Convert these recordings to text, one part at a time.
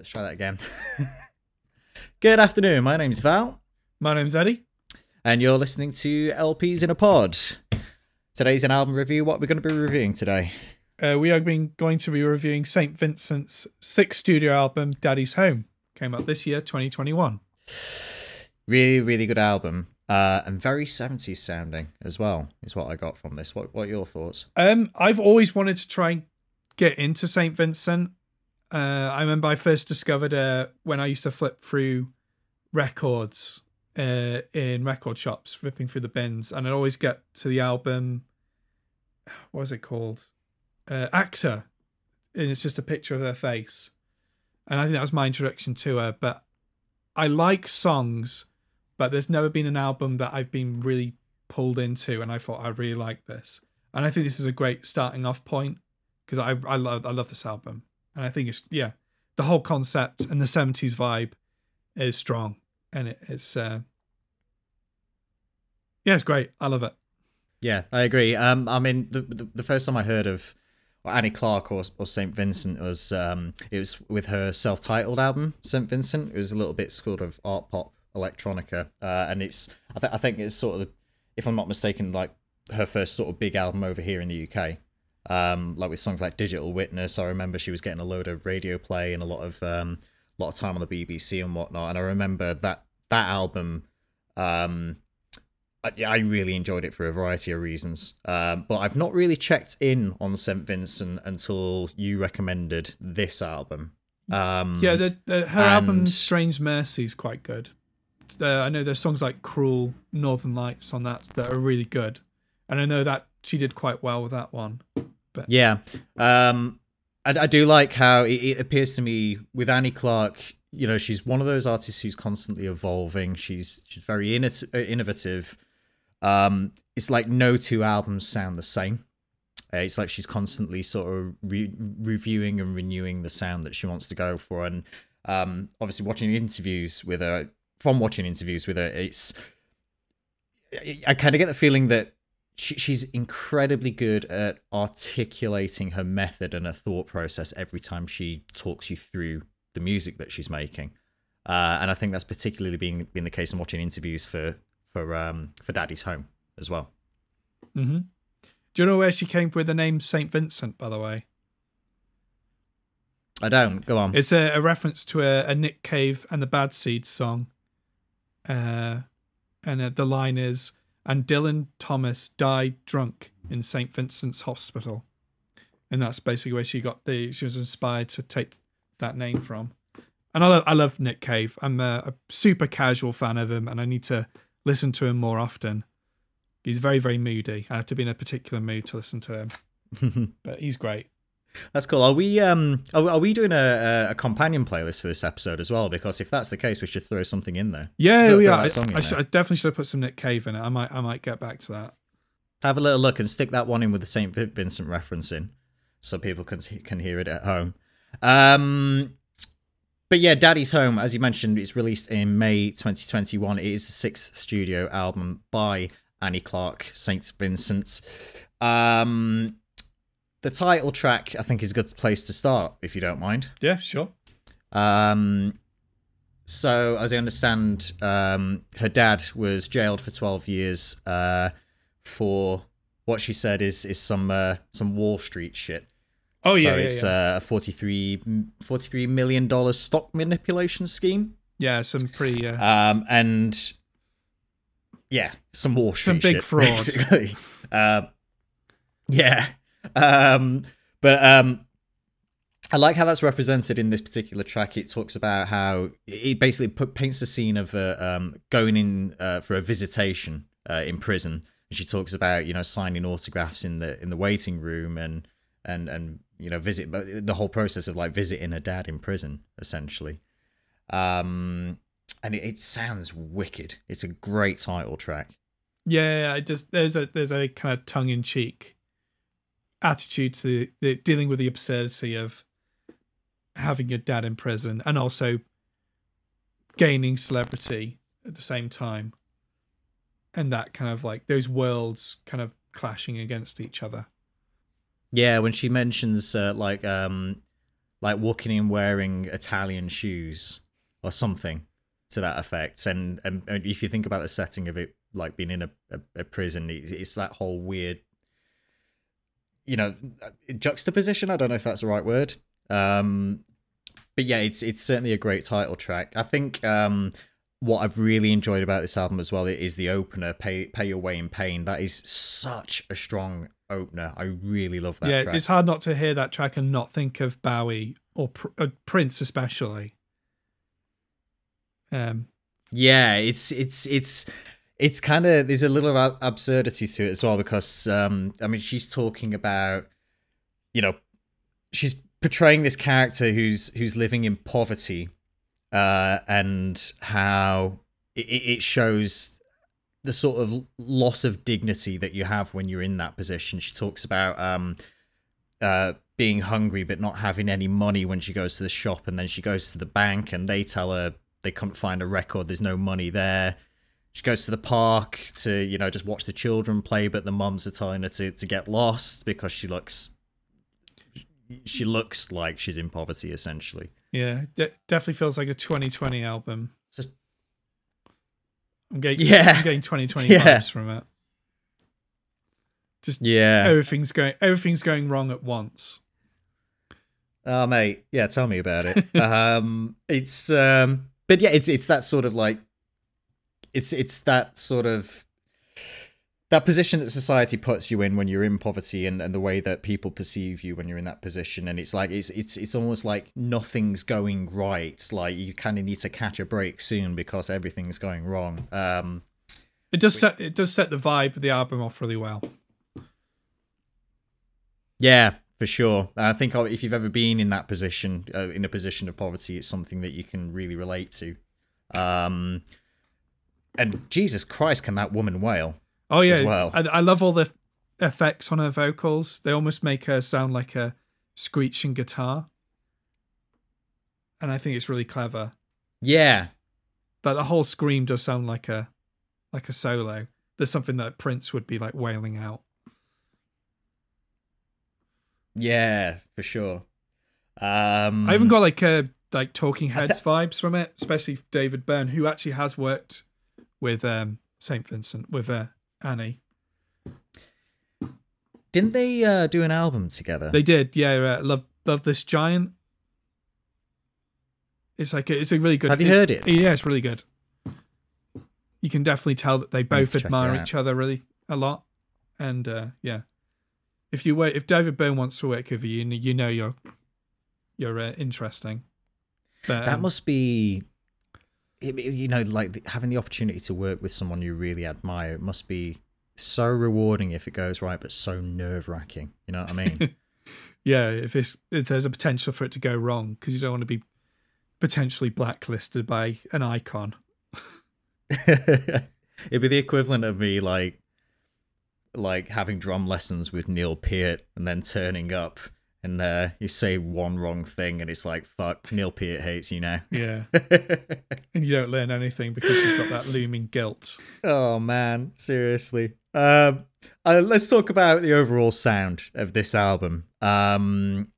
let's try that again. Good afternoon. My name's Val, My name's Eddie. and you're listening to LPs in a Pod. Today's an album review. What we're going to be reviewing today? Uh, we are being, going to be reviewing St. Vincent's sixth studio album, Daddy's Home. Came out this year, 2021. Really, really good album, uh, and very 70s sounding as well. Is what I got from this. What What are your thoughts? Um, I've always wanted to try and get into St. Vincent. Uh, I remember I first discovered uh, when I used to flip through records uh, in record shops, flipping through the bins, and I'd always get to the album. What was it called? Uh, Actor, and it's just a picture of her face, and I think that was my introduction to her. But I like songs, but there's never been an album that I've been really pulled into, and I thought I really like this, and I think this is a great starting off point because I I love I love this album, and I think it's yeah, the whole concept and the '70s vibe is strong, and it, it's uh, yeah, it's great. I love it. Yeah, I agree. Um, I mean, the the, the first time I heard of Annie Clark or, or Saint Vincent was um, it was with her self-titled album Saint Vincent. It was a little bit sort of art pop electronica, uh, and it's I, I think it's sort of if I'm not mistaken, like her first sort of big album over here in the UK. Um, like with songs like Digital Witness, I remember she was getting a load of radio play and a lot of um, lot of time on the BBC and whatnot. And I remember that that album. Um, I, I really enjoyed it for a variety of reasons. Um, but I've not really checked in on St. Vincent until you recommended this album. Um, Yeah, the, the, her album "Strange Mercy" is quite good. Uh, I know there's songs like "Cruel," "Northern Lights" on that that are really good, and I know that she did quite well with that one. But Yeah. Um, I, I do like how it, it appears to me with Annie Clark. You know, she's one of those artists who's constantly evolving. She's she's very uh, innovative. Um, it's like no two albums sound the same. Uh, it's like she's constantly sort of re- reviewing and renewing the sound that she wants to go for. And um, obviously, watching interviews with her, from watching interviews with her, it's I kind of get the feeling that she, she's incredibly good at articulating her method and her thought process every time she talks you through the music that she's making. Uh, and I think that's particularly being been the case in watching interviews for for um for Daddy's Home as well. hmm Do you know where she came with the name Saint Vincent? By the way, I don't go on. it's a, a reference to a, a Nick Cave and the Bad Seeds song. Uh, and uh, the line is, "And Dylan Thomas died drunk in Saint Vincent's Hospital," and that's basically where she got the. She was inspired to take that name from. And I love, I love Nick Cave. I'm a, a super casual fan of him, and I need to listen to him more often. He's very, very moody. I have to be in a particular mood to listen to him, but he's great. That's cool. Are we um are, are we doing a, a companion playlist for this episode as well? Because if that's the case, we should throw something in there. Yeah, Throw- we throw are. I, that song in I, should. I definitely should have put some Nick Cave in it. I might, I might get back to that. Have a little look and stick that one in with the Saint Vincent reference in, so people can can hear it at home. Um, but yeah, Daddy's Home, as you mentioned, it's released in May 2021. It is the sixth studio album by Annie Clark, Saint Vincent. Um, the title track, I think, is a good place to start, if you don't mind. Yeah, sure. Um, so, as I understand, um, her dad was jailed for 12 years uh, for what she said is is some uh, some Wall Street shit. Oh so yeah, yeah, it's yeah. Uh, a 43, 43 million dollar stock manipulation scheme. yeah, some pretty. Uh, Um, and yeah, some Wall Street Some big shit, fraud. basically. Um, yeah, um, but um, I like how that's represented in this particular track. It talks about how it basically put, paints the scene of uh, um, going in uh, for a visitation uh, in prison, and she talks about you know signing autographs in the in the waiting room and and and you know visit but the whole process of like visiting her dad in prison essentially. Um, and it, it sounds wicked. It's a great title track. yeah, I just there's a there's a kind of tongue in cheek attitude to the, dealing with the absurdity of having your dad in prison and also gaining celebrity at the same time, and that kind of like those worlds kind of clashing against each other. Yeah, when she mentions uh, like um like walking in wearing Italian shoes or something to that effect. And and, and if you think about the setting of it, like being in a, a, a prison, it's that whole weird, you know, juxtaposition. I don't know if that's the right word. Um, but yeah, it's it's certainly a great title track. I think um, what I've really enjoyed about this album as well is the opener, "Pay Pay Your Way in Pain." That is such a strong opener. I really love that. yeah, track. it's hard not to hear that track and not think of Bowie or Pr- uh, Prince, especially. Um, Yeah, it's it's it's it's kind of there's a little absurdity to it as well because um I mean she's talking about you know she's portraying this character who's who's living in poverty uh and how it, it shows the sort of loss of dignity that you have when you're in that position. She talks about um uh being hungry but not having any money when she goes to the shop and then she goes to the bank and they tell her they couldn't find a record there's no money there she goes to the park to you know just watch the children play but the mums are telling her to, to get lost because she looks she looks like she's in poverty essentially yeah, de- definitely feels like a 2020 album. I'm getting Yeah. I'm getting 2020 Yeah. vibes from it. Just yeah everything's going everything's going wrong at once. oh mate yeah tell me about it um it's um but yeah it's it's that sort of like it's it's that sort of that position that society puts you in when you're in poverty and, and the way that people perceive you when you're in that position. And it's like it's it's it's almost like nothing's going right. Like you kind of need to catch a break soon because everything's going wrong. Um It does set it does set the vibe of the album off really well. yeah for sure. I think if you've ever been in that position uh, in a position of poverty it's something that you can really relate to. Um and jesus christ can that woman wail Oh yeah, as well. I, I love all the effects on her vocals. They almost make her sound like a screeching guitar, and I think it's really clever. yeah But the whole scream does sound like a like a solo. There's something that Prince would be like wailing out. yeah for sure um I even got like a like Talking Heads vibes from it, especially David Byrne, who actually has worked with um Saint Vincent with uh, Annie. didn't they uh do an album together They did, yeah. Uh, love, love this giant. It's like a, it's a really good. Have you heard it? Yeah, it's really good. You can definitely tell that they both admire each other really a lot, and uh, yeah, if you wait, if David Byrne wants to work with you, you know, you know you're you're uh, interesting. But, that um, must be it- it- you know like having the opportunity to work with someone you really admire it must be so rewarding if it goes right but so nerve-wracking you know what i mean yeah, if it's if there's a potential for it to go wrong because you don't want to be potentially blacklisted by an icon. it'd be the equivalent of me like like having drum lessons with neil peart and then turning up and uh, you say one wrong thing and it's like fuck neil peart hates you now Yeah, and you don't learn anything because you've got that looming guilt. Oh man, seriously. Um, uh, let's talk about the overall sound of this album. Um,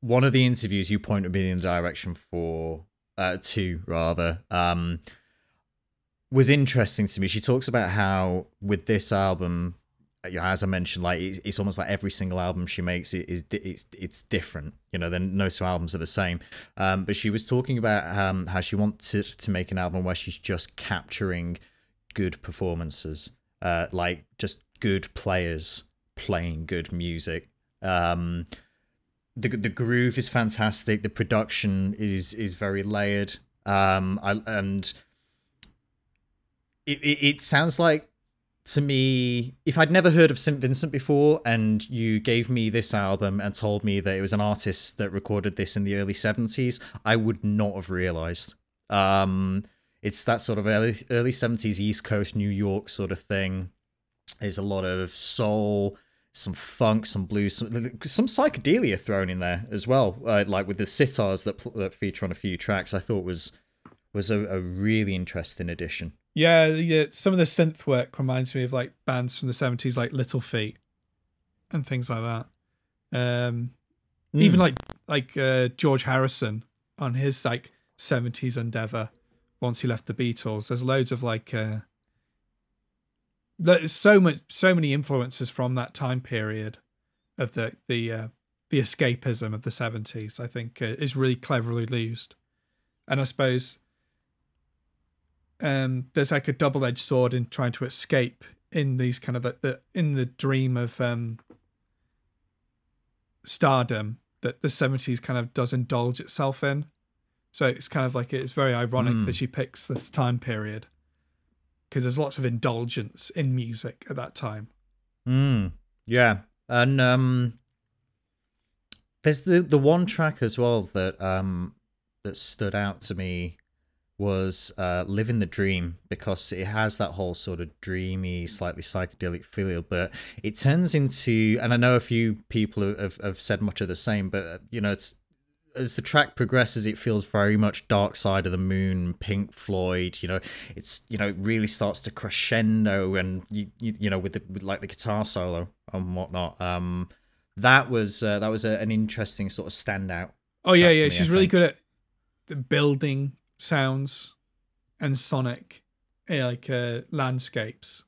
one of the interviews you pointed me in the direction for, uh, two rather, um, was interesting to me. She talks about how with this album, you know, as I mentioned, like it's, it's almost like every single album she makes it is di- it's it's different. You know, then no two albums are the same. Um, but she was talking about um, how she wanted to make an album where she's just capturing good performances, uh, like just good players playing good music. Um, the the groove is fantastic. The production is is very layered. Um, I, and it, it it sounds like to me if I'd never heard of St Vincent before, and you gave me this album and told me that it was an artist that recorded this in the early seventies, I would not have realized. Um, it's that sort of early early seventies East Coast New York sort of thing. There's a lot of soul, some funk, some blues, some, some psychedelia thrown in there as well, uh, like with the sitars that that feature on a few tracks. I thought was was a, a really interesting addition. Yeah, yeah. Some of the synth work reminds me of like bands from the seventies, like Little Feat, and things like that. Um, Even like like uh, George Harrison on his like seventies endeavor once he left the Beatles. There's loads of like uh, there's so much so many influences from that time period of the the uh, the escapism of the 70s i think uh, is really cleverly used and i suppose um there's like a double-edged sword in trying to escape in these kind of the, the in the dream of um stardom that the 70s kind of does indulge itself in. So it's kind of like it's very ironic Mm. that she picks this time period because there's lots of indulgence in music at that time. Mm, yeah, and um, there's the the one track as well that um that stood out to me was uh "Living the Dream" because it has that whole sort of dreamy, slightly psychedelic feel, but it turns into, and I know a few people have have said much of the same, but uh, you know, it's as the track progresses, it feels very much Dark Side of the Moon, Pink Floyd. You know, it's you know it really starts to crescendo, and you you, you know with the with like the guitar solo and whatnot. Um, that was uh, that was a, an interesting sort of standout. Oh yeah, yeah. She's really good at the building sounds and sonic, eh, like uh, landscapes.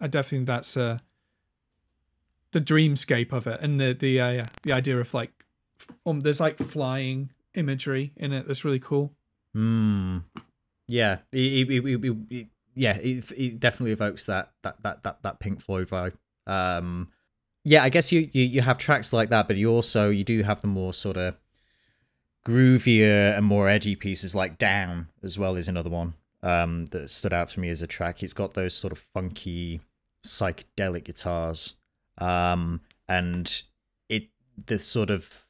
I definitely think that's uh, the dreamscape of it, and the the uh, the idea of like um, there's like flying imagery in it that's really cool. Hmm. Yeah. It, it, it, it, yeah. It, it definitely evokes that that that that that Pink Floyd vibe. Um. Yeah. I guess you you you have tracks like that, but you also you do have the more sort of groovier and more edgy pieces like Down as well is another one um that stood out for me as a track. It's got those sort of funky psychedelic guitars. Um and it the sort of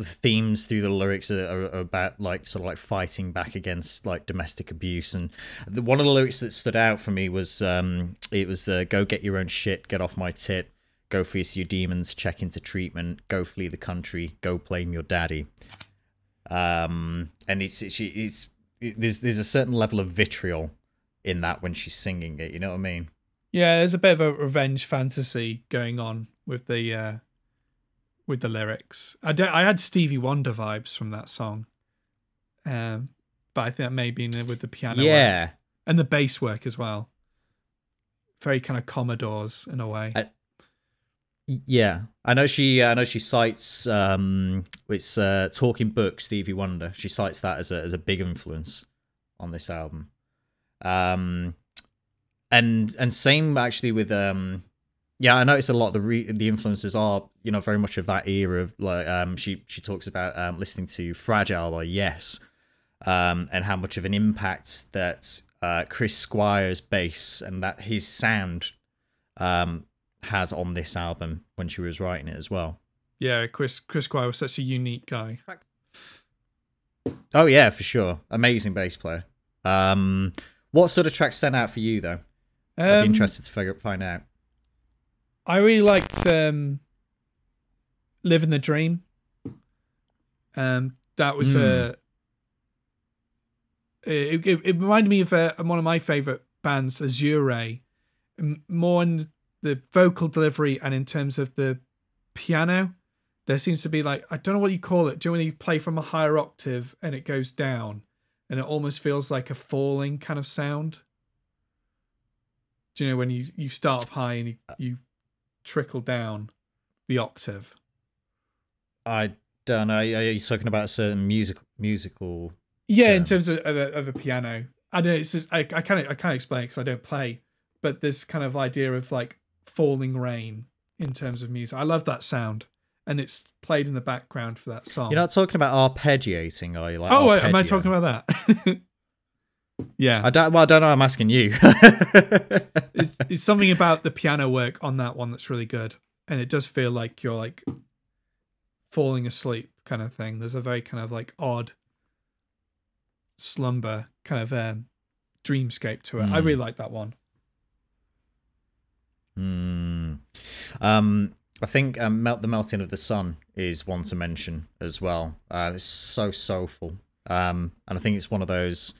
themes through the lyrics are, are, are about like sort of like fighting back against like domestic abuse and the, one of the lyrics that stood out for me was um it was uh, go get your own shit get off my tit go face your demons check into treatment go flee the country go blame your daddy um and it's she it's it, there's there's a certain level of vitriol in that when she's singing it you know what i mean Yeah, there's a bit of a revenge fantasy going on with the uh, with the lyrics. I don't, I had Stevie Wonder vibes from that song, um, but I think that may be in with the piano. work. yeah and the bass work as well. Very kind of Commodores in a way. I- Yeah, I know she. I know she cites um, it's uh, Talking Book Stevie Wonder. She cites that as a as a big influence on this album. Um, and and same actually with um, yeah, I noticed a lot of the re- the influences are you know very much of that era of like um she she talks about um listening to Fragile by Yes, um and how much of an impact that uh Chris Squire's bass and that his sound um has on this album when she was writing it as well. Yeah, Chris Chris Squire was such a unique guy. Oh yeah, for sure, amazing bass player. Um, what sort of tracks stand out for you though? I'd be Um, interested to figure find out. I really liked um, "Living the Dream." Um, that was a. It, it, it reminded me of uh, one of my favorite bands, Azure, more in the vocal delivery and in terms of the piano. There seems to be like I don't know what you call it. Do you know when you play from a higher octave and it goes down, and it almost feels like a falling kind of sound? Do you know when you you start off high and you, uh, you trickle down the octave? I don't know. Are you talking about a certain music musical? Yeah, in terms of, of, a, of a piano. I know. It's just I, I can't I can't explain because I don't play. But this kind of idea of like falling rain in terms of music. I love that sound, and it's played in the background for that song. You're not talking about arpeggiating, are you? Like oh, am I talking about that? yeah, I don't. Well, I don't know. I'm asking you. it's, it's something about the piano work on that one that's really good, and it does feel like you're like falling asleep kind of thing. There's a very kind of like odd slumber kind of um, dreamscape to it. I Hmm. really like that one. Hmm. Um, I think um, melt the melting of the sun is one to mention as well. Uh, it's so soulful, um, and I think it's one of those.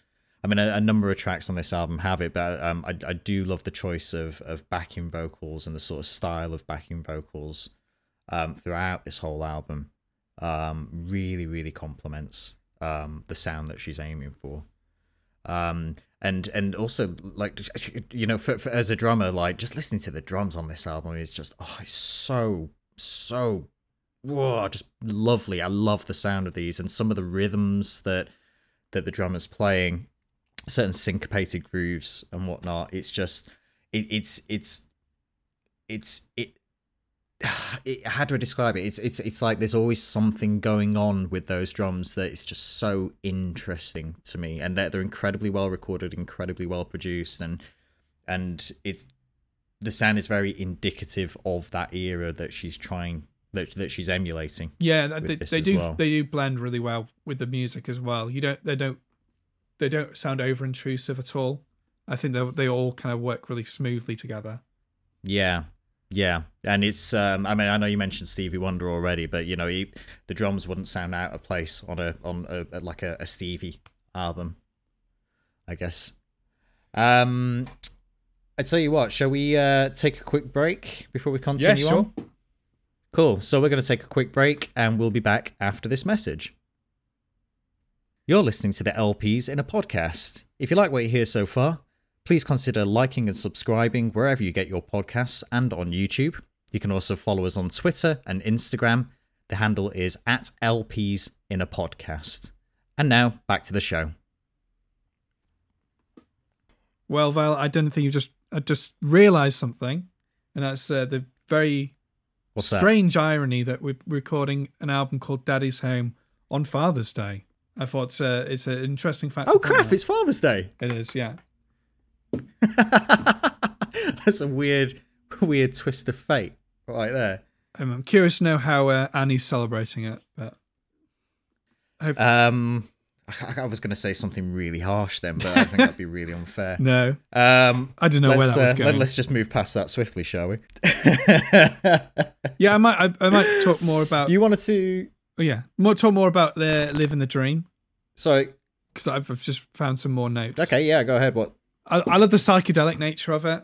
I mean, a, a number of tracks on this album have it, but um, I, I do love the choice of of backing vocals and the sort of style of backing vocals um, throughout this whole album. um, really, really complements um, the sound that she's aiming for. Um, and and also like you know, for, for, as a drummer, like just listening to the drums on this album is just oh, it's so so whoa, just lovely. I love the sound of these and some of the rhythms that that the drummer's playing, certain syncopated grooves and whatnot. It's just it, it's it's it's it it, how do I describe it? It's it's it's like there's always something going on with those drums that is just so interesting to me, and they're they're incredibly well recorded, incredibly well produced, and and it's the sound is very indicative of that era that she's trying that that she's emulating. Yeah, they, they do well. they do blend really well with the music as well. You don't they don't they don't sound over intrusive at all. I think they they all kind of work really smoothly together. Yeah, yeah, and it's. Um, I mean, I know you mentioned Stevie Wonder already, but you know, he, the drums wouldn't sound out of place on a on a, like a, a Stevie album. I guess. Um, I tell you what, shall we uh, take a quick break before we continue yeah, sure. on? Cool. So we're going to take a quick break, and we'll be back after this message. You're listening to the LPs in a podcast. If you like what you hear so far Please consider liking and subscribing wherever you get your podcasts and on YouTube. You can also follow us on Twitter and Instagram. The handle is at LPs in a podcast. And now back to the show. Well, Val, I don't think you just I just realised something, and that's uh, the very What's strange that? irony that we're recording an album called Daddy's Home on Father's Day. I thought uh, it's an interesting fact. Oh crap! It's Father's Day. It is, yeah. That's a weird, weird twist of fate right there. Um, I'm curious to know how uh, Annie's celebrating it, but hope... um, I, I was going to say something really harsh then, but I think that'd be really unfair. no, um, I don't know where that was going. Uh, let, us just move past that swiftly, shall we? yeah, I might. I, I, might talk more about. You wanted to? Oh, yeah, more talk more about the living the dream. Sorry, because I've just found some more notes. Okay, yeah, go ahead. What I, I love the psychedelic nature of it,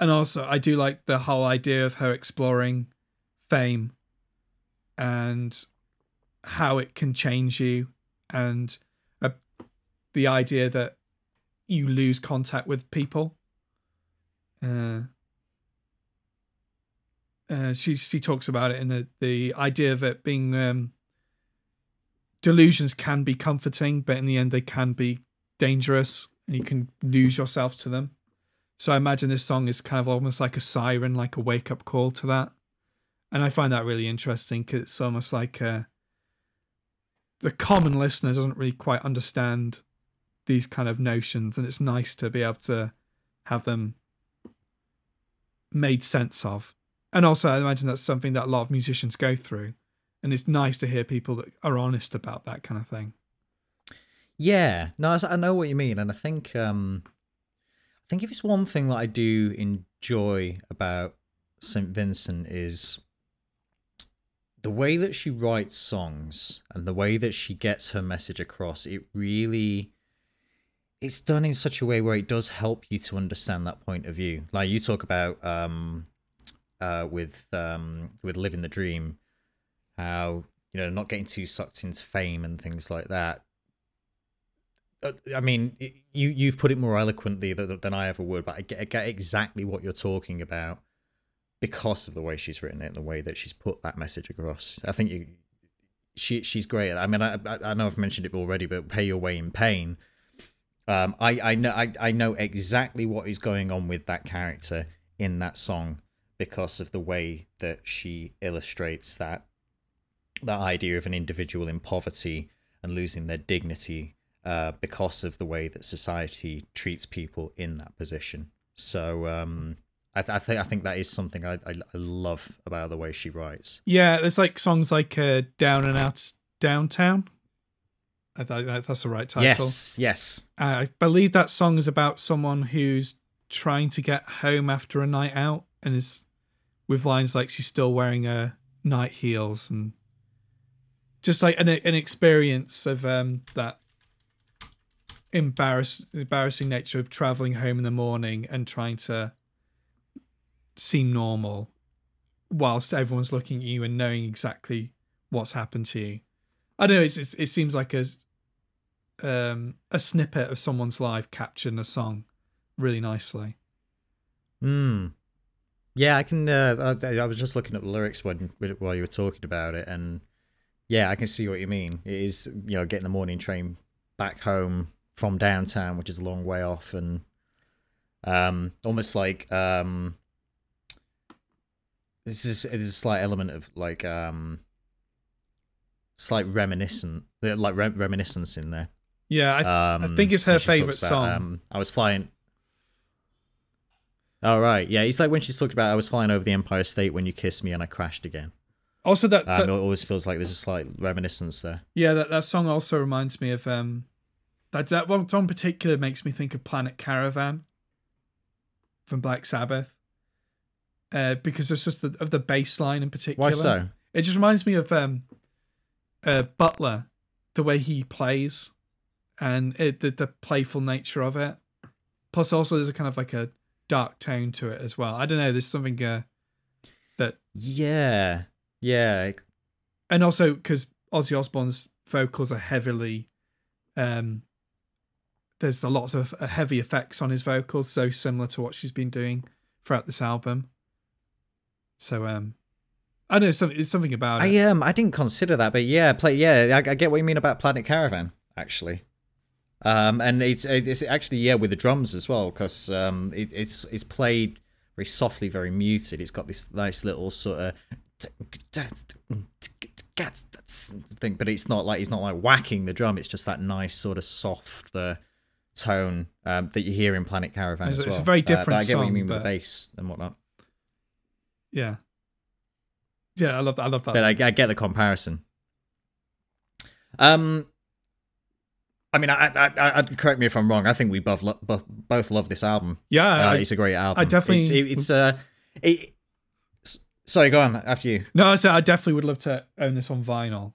and also I do like the whole idea of her exploring fame and how it can change you, and uh, the idea that you lose contact with people. Uh, uh, she she talks about it in the the idea of it being um, delusions can be comforting, but in the end they can be dangerous and you can lose yourself to them. So I imagine this song is kind of almost like a siren, like a wake up call to that. And I find that really interesting because it's almost like uh, the common listener doesn't really quite understand these kind of notions, and it's nice to be able to have them made sense of. And also, I imagine that's something that a lot of musicians go through, and it's nice to hear people that are honest about that kind of thing. Yeah, no, I know what you mean, and I think um, I think if it's one thing that I do enjoy about Saint Vincent is the way that she writes songs and the way that she gets her message across. It really it's done in such a way where it does help you to understand that point of view. Like you talk about um, uh, with um, with living the dream, how you know not getting too sucked into fame and things like that I mean, you you've put it more eloquently than, than I ever would, but I get, I get, exactly what you're talking about because of the way she's written it and the way that she's put that message across. I think you, she she's great. I mean, I I know I've mentioned it already, but pay your way in pain. Um, I I know I, I know exactly what is going on with that character in that song because of the way that she illustrates that that idea of an individual in poverty and losing their dignity uh, because of the way that society treats people in that position. So um, I, th- I think I think that is something I, I, I love about the way she writes. Yeah, there's like songs like uh, "Down and Out Downtown." I th- that's the right title. Yes, yes. Uh, I believe that song is about someone who's trying to get home after a night out and is with lines like she's still wearing her night heels and just like an an experience of um, that embarrass, embarrassing nature of traveling home in the morning and trying to seem normal whilst everyone's looking at you and knowing exactly what's happened to you. I don't know. It's, it's, it seems like a um, a snippet of someone's life captured in a song really nicely. Hmm. Yeah, I can. Uh, I, I was just looking at the lyrics when while you were talking about it, and yeah, I can see what you mean. It is you know getting the morning train back home from downtown, which is a long way off, and um, almost like um, this is there's a slight element of like um, slight reminiscent, like re- reminiscence in there. Yeah, I, Um, I think it's her when she talks favorite about, song. Um, I was flying. Oh right, yeah. It's like when she's talking about I was flying over the Empire State when you kissed me and I crashed again. also, that, Um, that it always feels like there's a slight reminiscence there. yeah, that, that song also reminds me of um, that that one song in particular makes me think of Planet Caravan from Black Sabbath. Uh, because it's just the, of the bass line in particular. Why so? It just reminds me of um, uh, Butler, the way he plays, and it, the the playful nature of it. Plus, also there's a kind of like a dark tone to it as well. I don't know. There's something uh, that, Yeah, yeah. and also because Ozzy Osbourne's vocals are heavily, um, there's a lot of uh, heavy effects on his vocals, so similar to what she's been doing throughout this album. So um, I know something. It's something about it. I um I didn't consider that, but yeah, play. Yeah, I, I get what you mean about Planet Caravan actually. Um, and it's it's actually yeah with the drums as well because um it, it's it's played very softly, very muted. It's got this nice little sort of thing, but it's not like it's not like whacking the drum. It's just that nice sort of soft uh, tone um, that you hear in Planet Caravan It's- as well. it's a very different. Uh, but I get what you mean with the bass and whatnot. Yeah. Yeah, I love that. I love that. but I, I get the comparison. Um, I mean, I, I, I, correct me if I'm wrong. I think we both lo- both, both love this album. yeah, Uh, I, it's a great album. I definitely- It's, it- it's uh, it, sorry, go on after you. no, I said I definitely would love to own this on vinyl.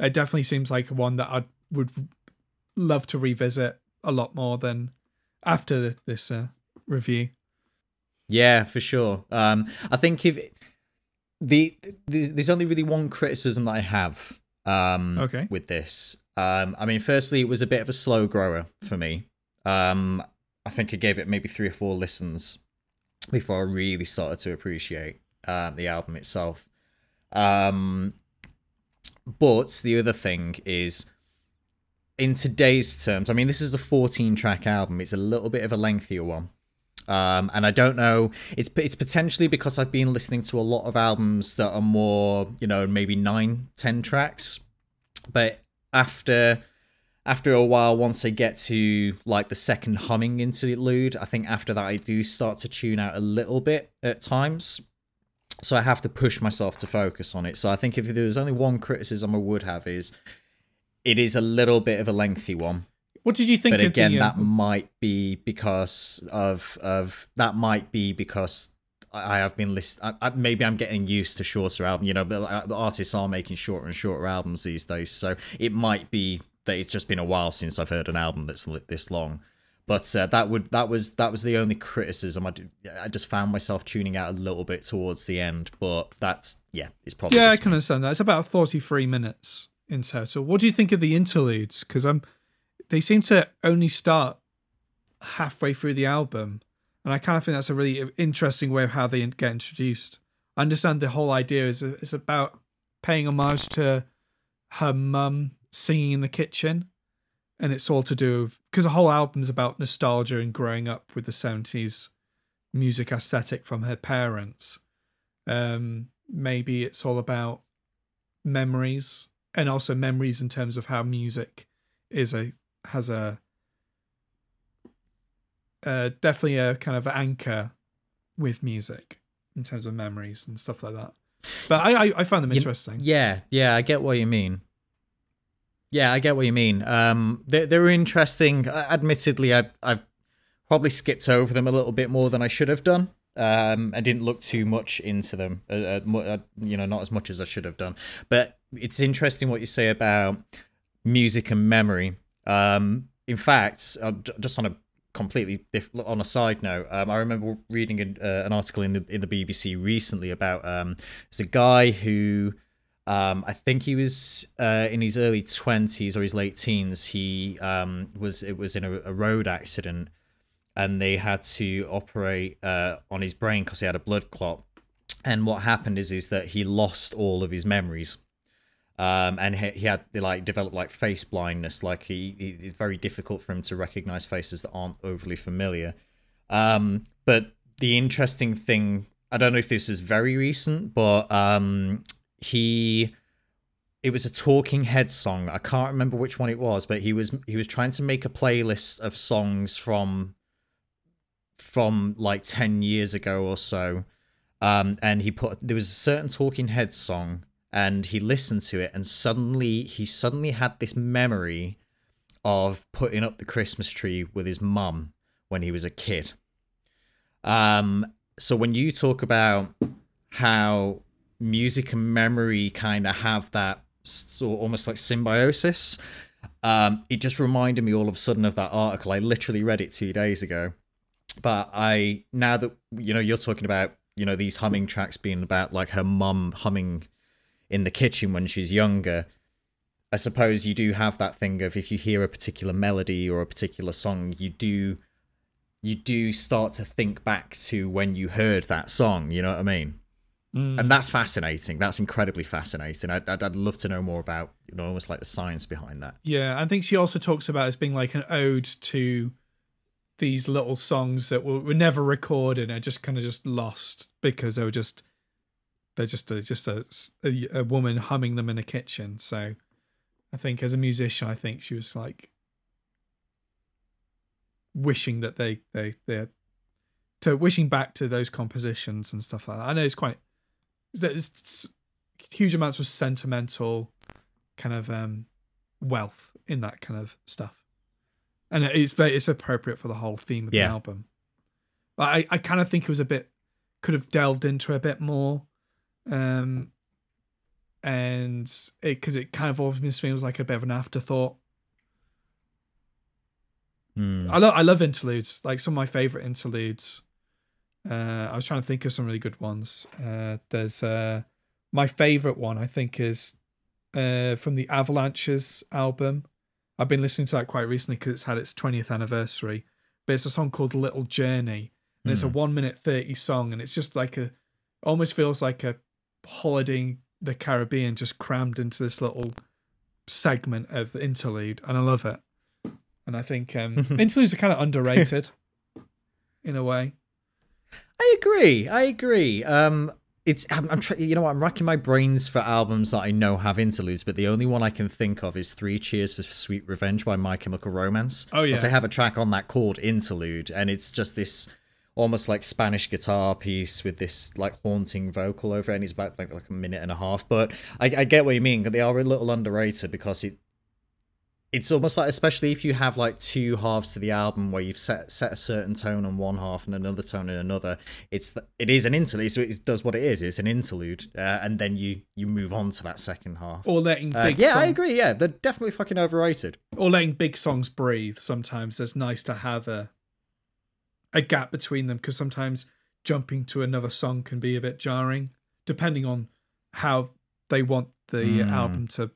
It definitely seems like one that I would love to revisit a lot more than after this uh, review. Yeah, for sure. Um, I think if the there's, there's only really one criticism that I have um Okay. with this. Um, I mean, firstly, it was a bit of a slow grower for me. Um, I think I gave it maybe three or four listens before I really started to appreciate um, the album itself. Um, but the other thing is, in today's terms, I mean, this is a 14 track album. It's a little bit of a lengthier one. Um, and I don't know. It's it's potentially because I've been listening to a lot of albums that are more, you know, maybe nine, ten tracks. But after after a while, once I get to like the second humming interlude, I think after that I do start to tune out a little bit at times. So I have to push myself to focus on it. So I think if there was only one criticism I would have is it is a little bit of a lengthy one What did you think but of again the, uh, that might be because of of that might be because I have been list. I, I, maybe I'm getting used to shorter albums, You know, but uh, artists are making shorter and shorter albums these days, so it might be that it's just been a while since I've heard an album that's this long. But uh, that would that was that was the only criticism. I did, I just found myself tuning out a little bit towards the end, but that's yeah, it's probably yeah, I can me. understand that. It's about 43 minutes in total. What do you think of the interludes? Because I'm, they seem to only start halfway through the album, and I kind of think that's a really interesting way of how they get introduced. I understand the whole idea is it's about paying homage to her mum singing in the kitchen, and it's all to do because the whole album's about nostalgia and growing up with the 70s music aesthetic from her parents. Um, maybe it's all about memories and also memories in terms of how music is a has a uh, definitely a kind of anchor with music in terms of memories and stuff like that. But I I, I find them interesting. Yeah, yeah, I get what you mean. Yeah, I get what you mean. Um, they they were interesting. Uh, Admittedly, I I've probably skipped over them a little bit more than I should have done. Um, I didn't look too much into them. Uh, uh, uh, you know, not as much as I should have done. But it's interesting what you say about music and memory. Um, in fact, uh, just on a completely diff- on a side note, um, I remember reading an, uh, an article in the in the BBC recently about um, there's a guy who Um, I think he was uh, in his early twenties or his late teens. He um, was it was in a, a road accident, and they had to operate uh, on his brain because he had a blood clot. And what happened is is that he lost all of his memories, um, and he, he had like developed like face blindness. Like he, he, it's very difficult for him to recognize faces that aren't overly familiar. Um, but the interesting thing, I don't know if this is very recent, but um, he it was a talking head song i can't remember which one it was but he was he was trying to make a playlist of songs from from like 10 years ago or so um and he put there was a certain talking head song and he listened to it and suddenly he suddenly had this memory of putting up the christmas tree with his mum when he was a kid um so when you talk about how music and memory kind of have that sort almost like symbiosis. Um, it just reminded me all of a sudden of that article. I literally read it two days ago, but I now that you know you're talking about you know these humming tracks being about like her mum humming in the kitchen when she's younger. I suppose you do have that thing of if you hear a particular melody or a particular song, you do you do start to think back to when you heard that song. You know what I mean? Mm. And that's fascinating. That's incredibly fascinating. I'd, I'd, I'd, love to know more about, you know, almost like the science behind that. Yeah, I think she also talks about as being like an ode to these little songs that were, were never recorded and just kind of just lost because they were just they're just a, just a, a, a woman humming them in a kitchen. So I think as a musician, I think she was like wishing that they they they to wishing back to those compositions and stuff like that. I know it's quite there's huge amounts of sentimental kind of um, wealth in that kind of stuff, and it's very it's appropriate for the whole theme of yeah. the album. But I I kind of think it was a bit could have delved into a bit more, um, and it because it kind of always feels like a bit of an afterthought. Mm. I love I love interludes. Like some of my favorite interludes uh, I was trying to think of some really good ones. Uh, there's uh, my favorite one. I think is uh, from the Avalanches album. I've been listening to that quite recently because it's had its 20th anniversary. But it's a song called Little Journey, and mm. it's a hmm. one minute thirty song, and it's just like a, almost feels like a holiday in the Caribbean just crammed into this little segment of the interlude, and I love it. And I think um, interludes are kind of underrated in a way. I agree. I agree. Um, it's I'm, I'm trying. You know what? I'm racking my brains for albums that I know have interludes, but the only one I can think of is Three Cheers for Sweet Revenge by My Chemical Romance. Oh yeah, because they have a track on that called Interlude, and it's just this almost like Spanish guitar piece with this like haunting vocal over it, and it's about like, like a minute and a half. But I, I get what you mean. But they are a little underrated because it it's almost like especially if you have like two halves to the album where you've set set a certain tone on one half and another tone in another it's the, it is an interlude so it does what it is it's an interlude uh, and then you you move on to that second half or letting uh, big yeah song- i agree yeah they're definitely fucking overrated or letting big songs breathe sometimes it's nice to have a a gap between them because sometimes jumping to another song can be a bit jarring depending on how they want the mm. album to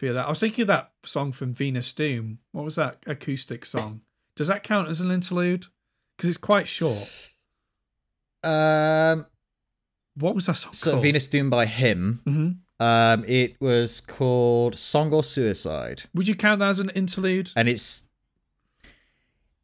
feel that. I was thinking of that song from Venus Doom. What was that acoustic song? Does that count as an interlude? Because it's quite short. Um, what was that song so called? Venus Doom by him. Mm-hmm. Um, it was called "Song or Suicide." Would you count that as an interlude? And it's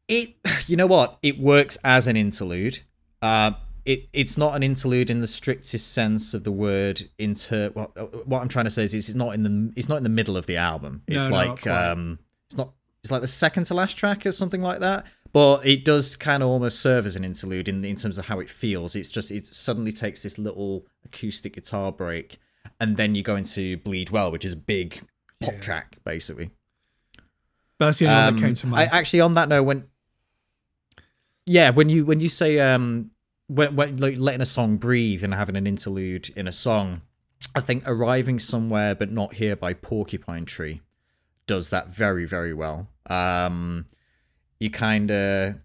it. You know what? It works as an interlude. Um, it it's not an interlude in the strictest sense of the word. Into well, uh, what I'm trying to say is it's not in the it's not in the middle of the album. It's no, like um, it's not it's like the second to last track or something like that. But it does kind of almost serve as an interlude in in terms of how it feels. It's just it suddenly takes this little acoustic guitar break, and then you go into Bleed Well, which is a big pop yeah. track basically. That's the only um, one that came to mind. I, actually, on that note, when yeah, when you when you say um when, when like letting a song breathe and having an interlude in a song, I think arriving somewhere but not here by Porcupine Tree does that very very well. Um, you kind of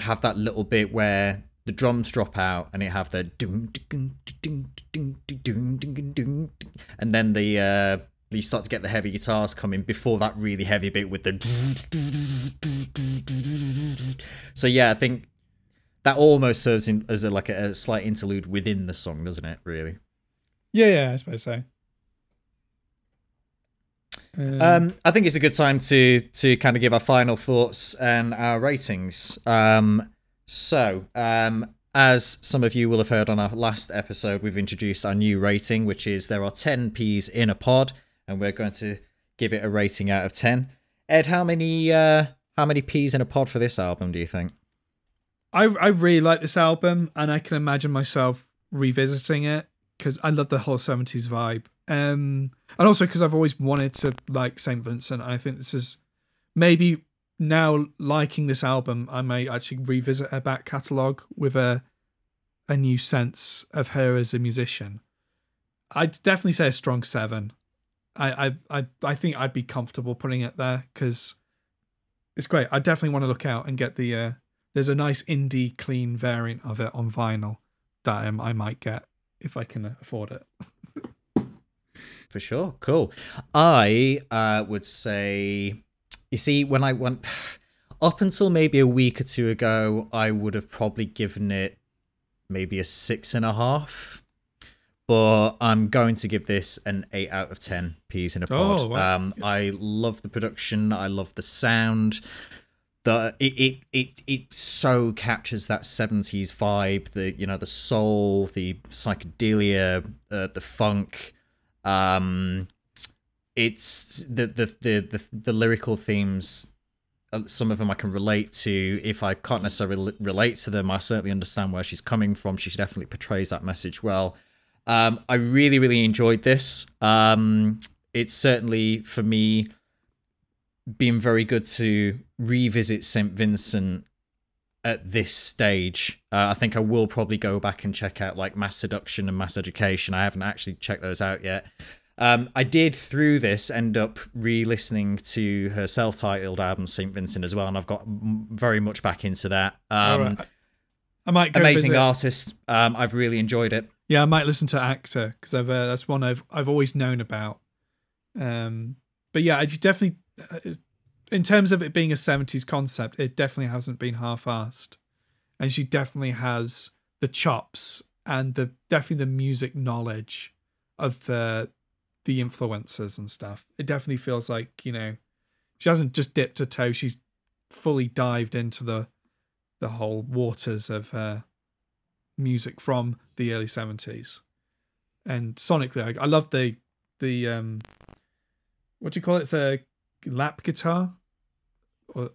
have that little bit where the drums drop out and you have the doom and then the uh, you start to get the heavy guitars coming before that really heavy bit with the so yeah i think that almost serves in, as a, like a, a slight interlude within the song, doesn't it? Really. Yeah, yeah, I suppose so. Um, Um, I think it's a good time to to kind of give our final thoughts and our ratings. Um, so, um, as some of you will have heard on our last episode, we've introduced our new rating, which is there are ten P's in a pod, and we're going to give it a rating out of ten. Ed, how many uh, how many P's in a pod for this album do you think? I I really like this album, and I can imagine myself revisiting it because I love the whole seventies vibe. Um, and also because I've always wanted to like Saint Vincent. I think this is maybe now liking this album, I may actually revisit her back catalogue with a a new sense of her as a musician. I'd definitely say a strong seven. I I I, I think I'd be comfortable putting it there because it's great. I definitely want to look out and get the. Uh, there's a nice indie clean variant of it on vinyl that um, I might get if I can afford it. For sure, cool. I uh, would say, you see, when I went up until maybe a week or two ago, I would have probably given it maybe a six and a half. But I'm going to give this an eight out of ten P's in a pod. Oh, wow. Um, I love the production. I love the sound. The it, it it it so captures that 70s vibe. The you know the soul, the psychedelia, uh, the funk. Um, it's the the the the, the lyrical themes uh, some of them I can relate to. If I can't necessarily relate to them, I certainly understand where she's coming from. She definitely portrays that message well. Um, I really, really enjoyed this. Um, it's certainly for me been very good to revisit St. Vincent at this stage. Uh, I think I will probably go back and check out like Masseduction and MassEducation. I haven't actually checked those out yet. Um, I did through this end up re-listening to her self-titled album Saint Vincent as well, and I've got m- very much back into that. Um, Alright. I might go amazing visit- artist. Um, I've really enjoyed it. Yeah, I might listen to Actor because I've uh, that's one I've I've always known about. Um, but yeah, I just definitely, in terms of it being a '70s concept, it definitely hasn't been half-assed, and she definitely has the chops and the definitely the music knowledge of the the influences and stuff. It definitely feels like you know she hasn't just dipped her toe; she's fully dived into the the whole waters of music from the early 70s and sonically I, I love the the um what do you call it? It's a lap guitar or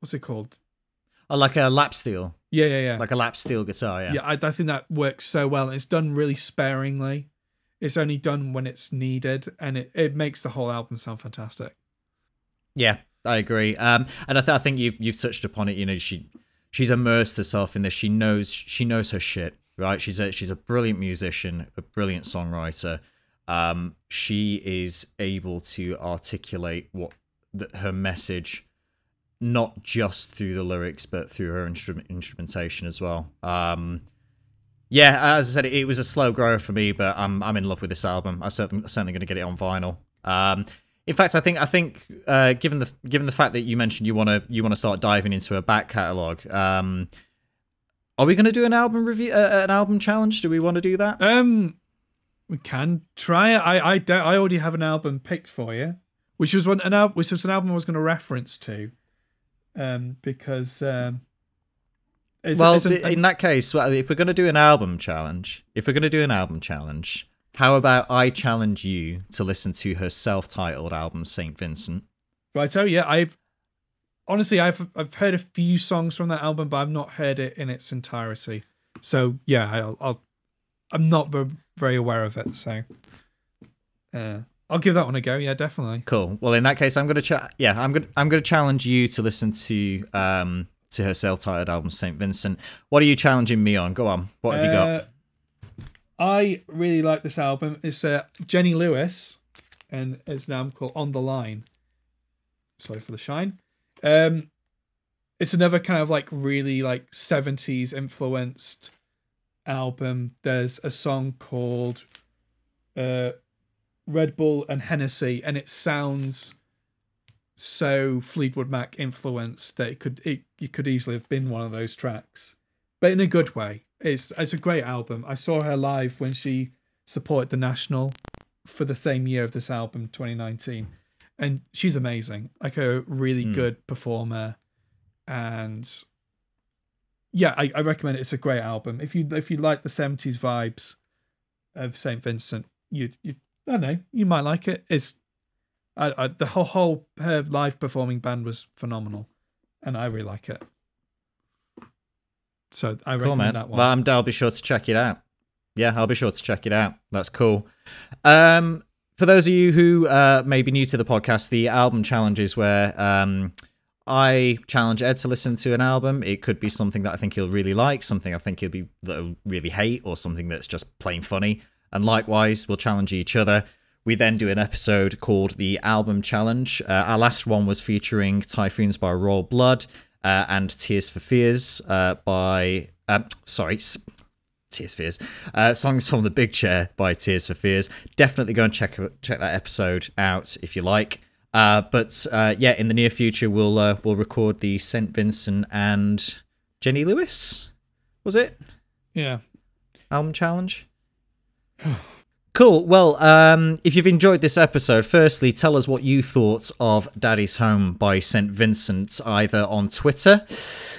what's it called I like a lap steel, yeah yeah yeah like a lap steel guitar. Yeah. yeah I, I think that works so well and it's done really sparingly it's only done when it's needed and it, it makes the whole album sound fantastic Yeah, I agree. Um, and I, th- I think you you've touched upon it. You know, she she's immersed herself in this. She knows she knows her shit, right? She's a she's a brilliant musician, a brilliant songwriter. Um, she is able to articulate what the, her message, not just through the lyrics, but through her instrument instrumentation as well. Um, yeah, as I said, it was a slow grower for me, but I'm I'm in love with this album. I'm certainly, certainly going to get it on vinyl. Um, in fact, I think I think uh, given the given the fact that you mentioned you want to you want to start diving into a back catalog, um, are we going to do an album review, uh, an album challenge? Do we want to do that? um we can try it i i i already have an album picked for you which was one an album which was an album i was going to reference to um because um it's- well, it's an- in that case, well, if we're going to do an album challenge, if we're going to do an album challenge, how about I challenge you to listen to her self-titled album Saint Vincent? Right. Oh yeah, I've honestly I've I've heard a few songs from that album, but I've not heard it in its entirety. So yeah, I'll, I'll I'm not ve- very aware of it. So uh, I'll give that one a go. Yeah, definitely. Cool. Well, in that case, I'm gonna cha- yeah, I'm gonna I'm gonna challenge you to listen to um to her self-titled album Saint Vincent. What are you challenging me on? Go on. What have you got? Uh, I really like this album. It's uh, Jenny Lewis, and it's an album called On the Line. Sorry for the shine. Um, it's another kind of like really like 70s influenced album. There's a song called uh, Red Bull and Hennessy, and it sounds so Fleetwood Mac influenced that it could it, it could easily have been one of those tracks, but in a good way. It's it's a great album. I saw her live when she supported the National for the same year of this album, 2019, and she's amazing. Like a really Mm. good performer, and yeah, I, I recommend it. It's a great album. If you if you like the 70s vibes of Saint Vincent, you you I don't know you might like it. It's I, I the whole whole her live performing band was phenomenal, and I really like it. So I Cool, recommend man. that one. Well, I'm, I'll be sure to check it out. Yeah, I'll be sure to check it out. That's cool. Um, for those of you who uh, may be new to the podcast, the album challenge is where um, I challenge Ed to listen to an album. It could be something that I think he'll really like, something I think he'll be that he'll really hate, or something that's just plain funny. And likewise, we'll challenge each other. We then do an episode called the Album Challenge. Uh, our last one was featuring Typhoons by Royal Blood uh, and Tears for Fears uh, by. Um, sorry, Tears for Fears. Uh, songs from the Big Chair by Tears for Fears. Definitely go and check check that episode out if you like. Uh, but uh, yeah, in the near future, we'll uh, we'll record the Saint Vincent and Jenny Lewis. Was it yeah, album challenge? Cool. Well, um, if you've enjoyed this episode, firstly, tell us what you thought of Daddy's Home by St. Vincent, either on Twitter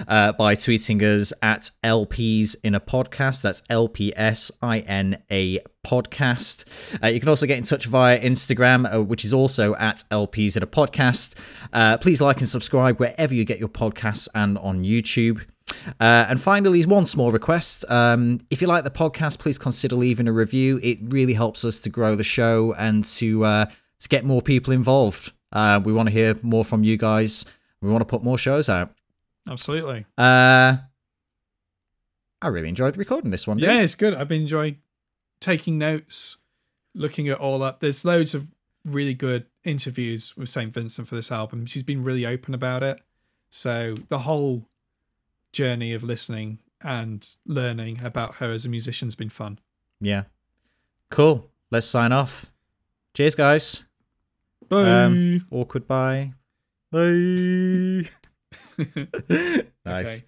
uh, by tweeting us at LPs in a podcast. That's LPS I N A podcast. Uh, you can also get in touch via Instagram, uh, which is also at LPs in a podcast. Uh, please like and subscribe wherever you get your podcasts and on YouTube. Uh, and finally, one small request. Um, if you like the podcast, please consider leaving a review. It really helps us to grow the show and to uh, to get more people involved. Uh, we want to hear more from you guys. We want to put more shows out. absolutely. Uh, I really enjoyed recording this one. dude. Yeah, it's good. I've been enjoying taking notes, looking at all up. There's loads of really good interviews with St. Vincent for this album. She's been really open about it. So the whole journey of listening and learning about her as a musician's been fun. yeah. Cool. Let's sign off. Cheers, guys. Bye. Um, Awkward bye. Bye. nice. Okay.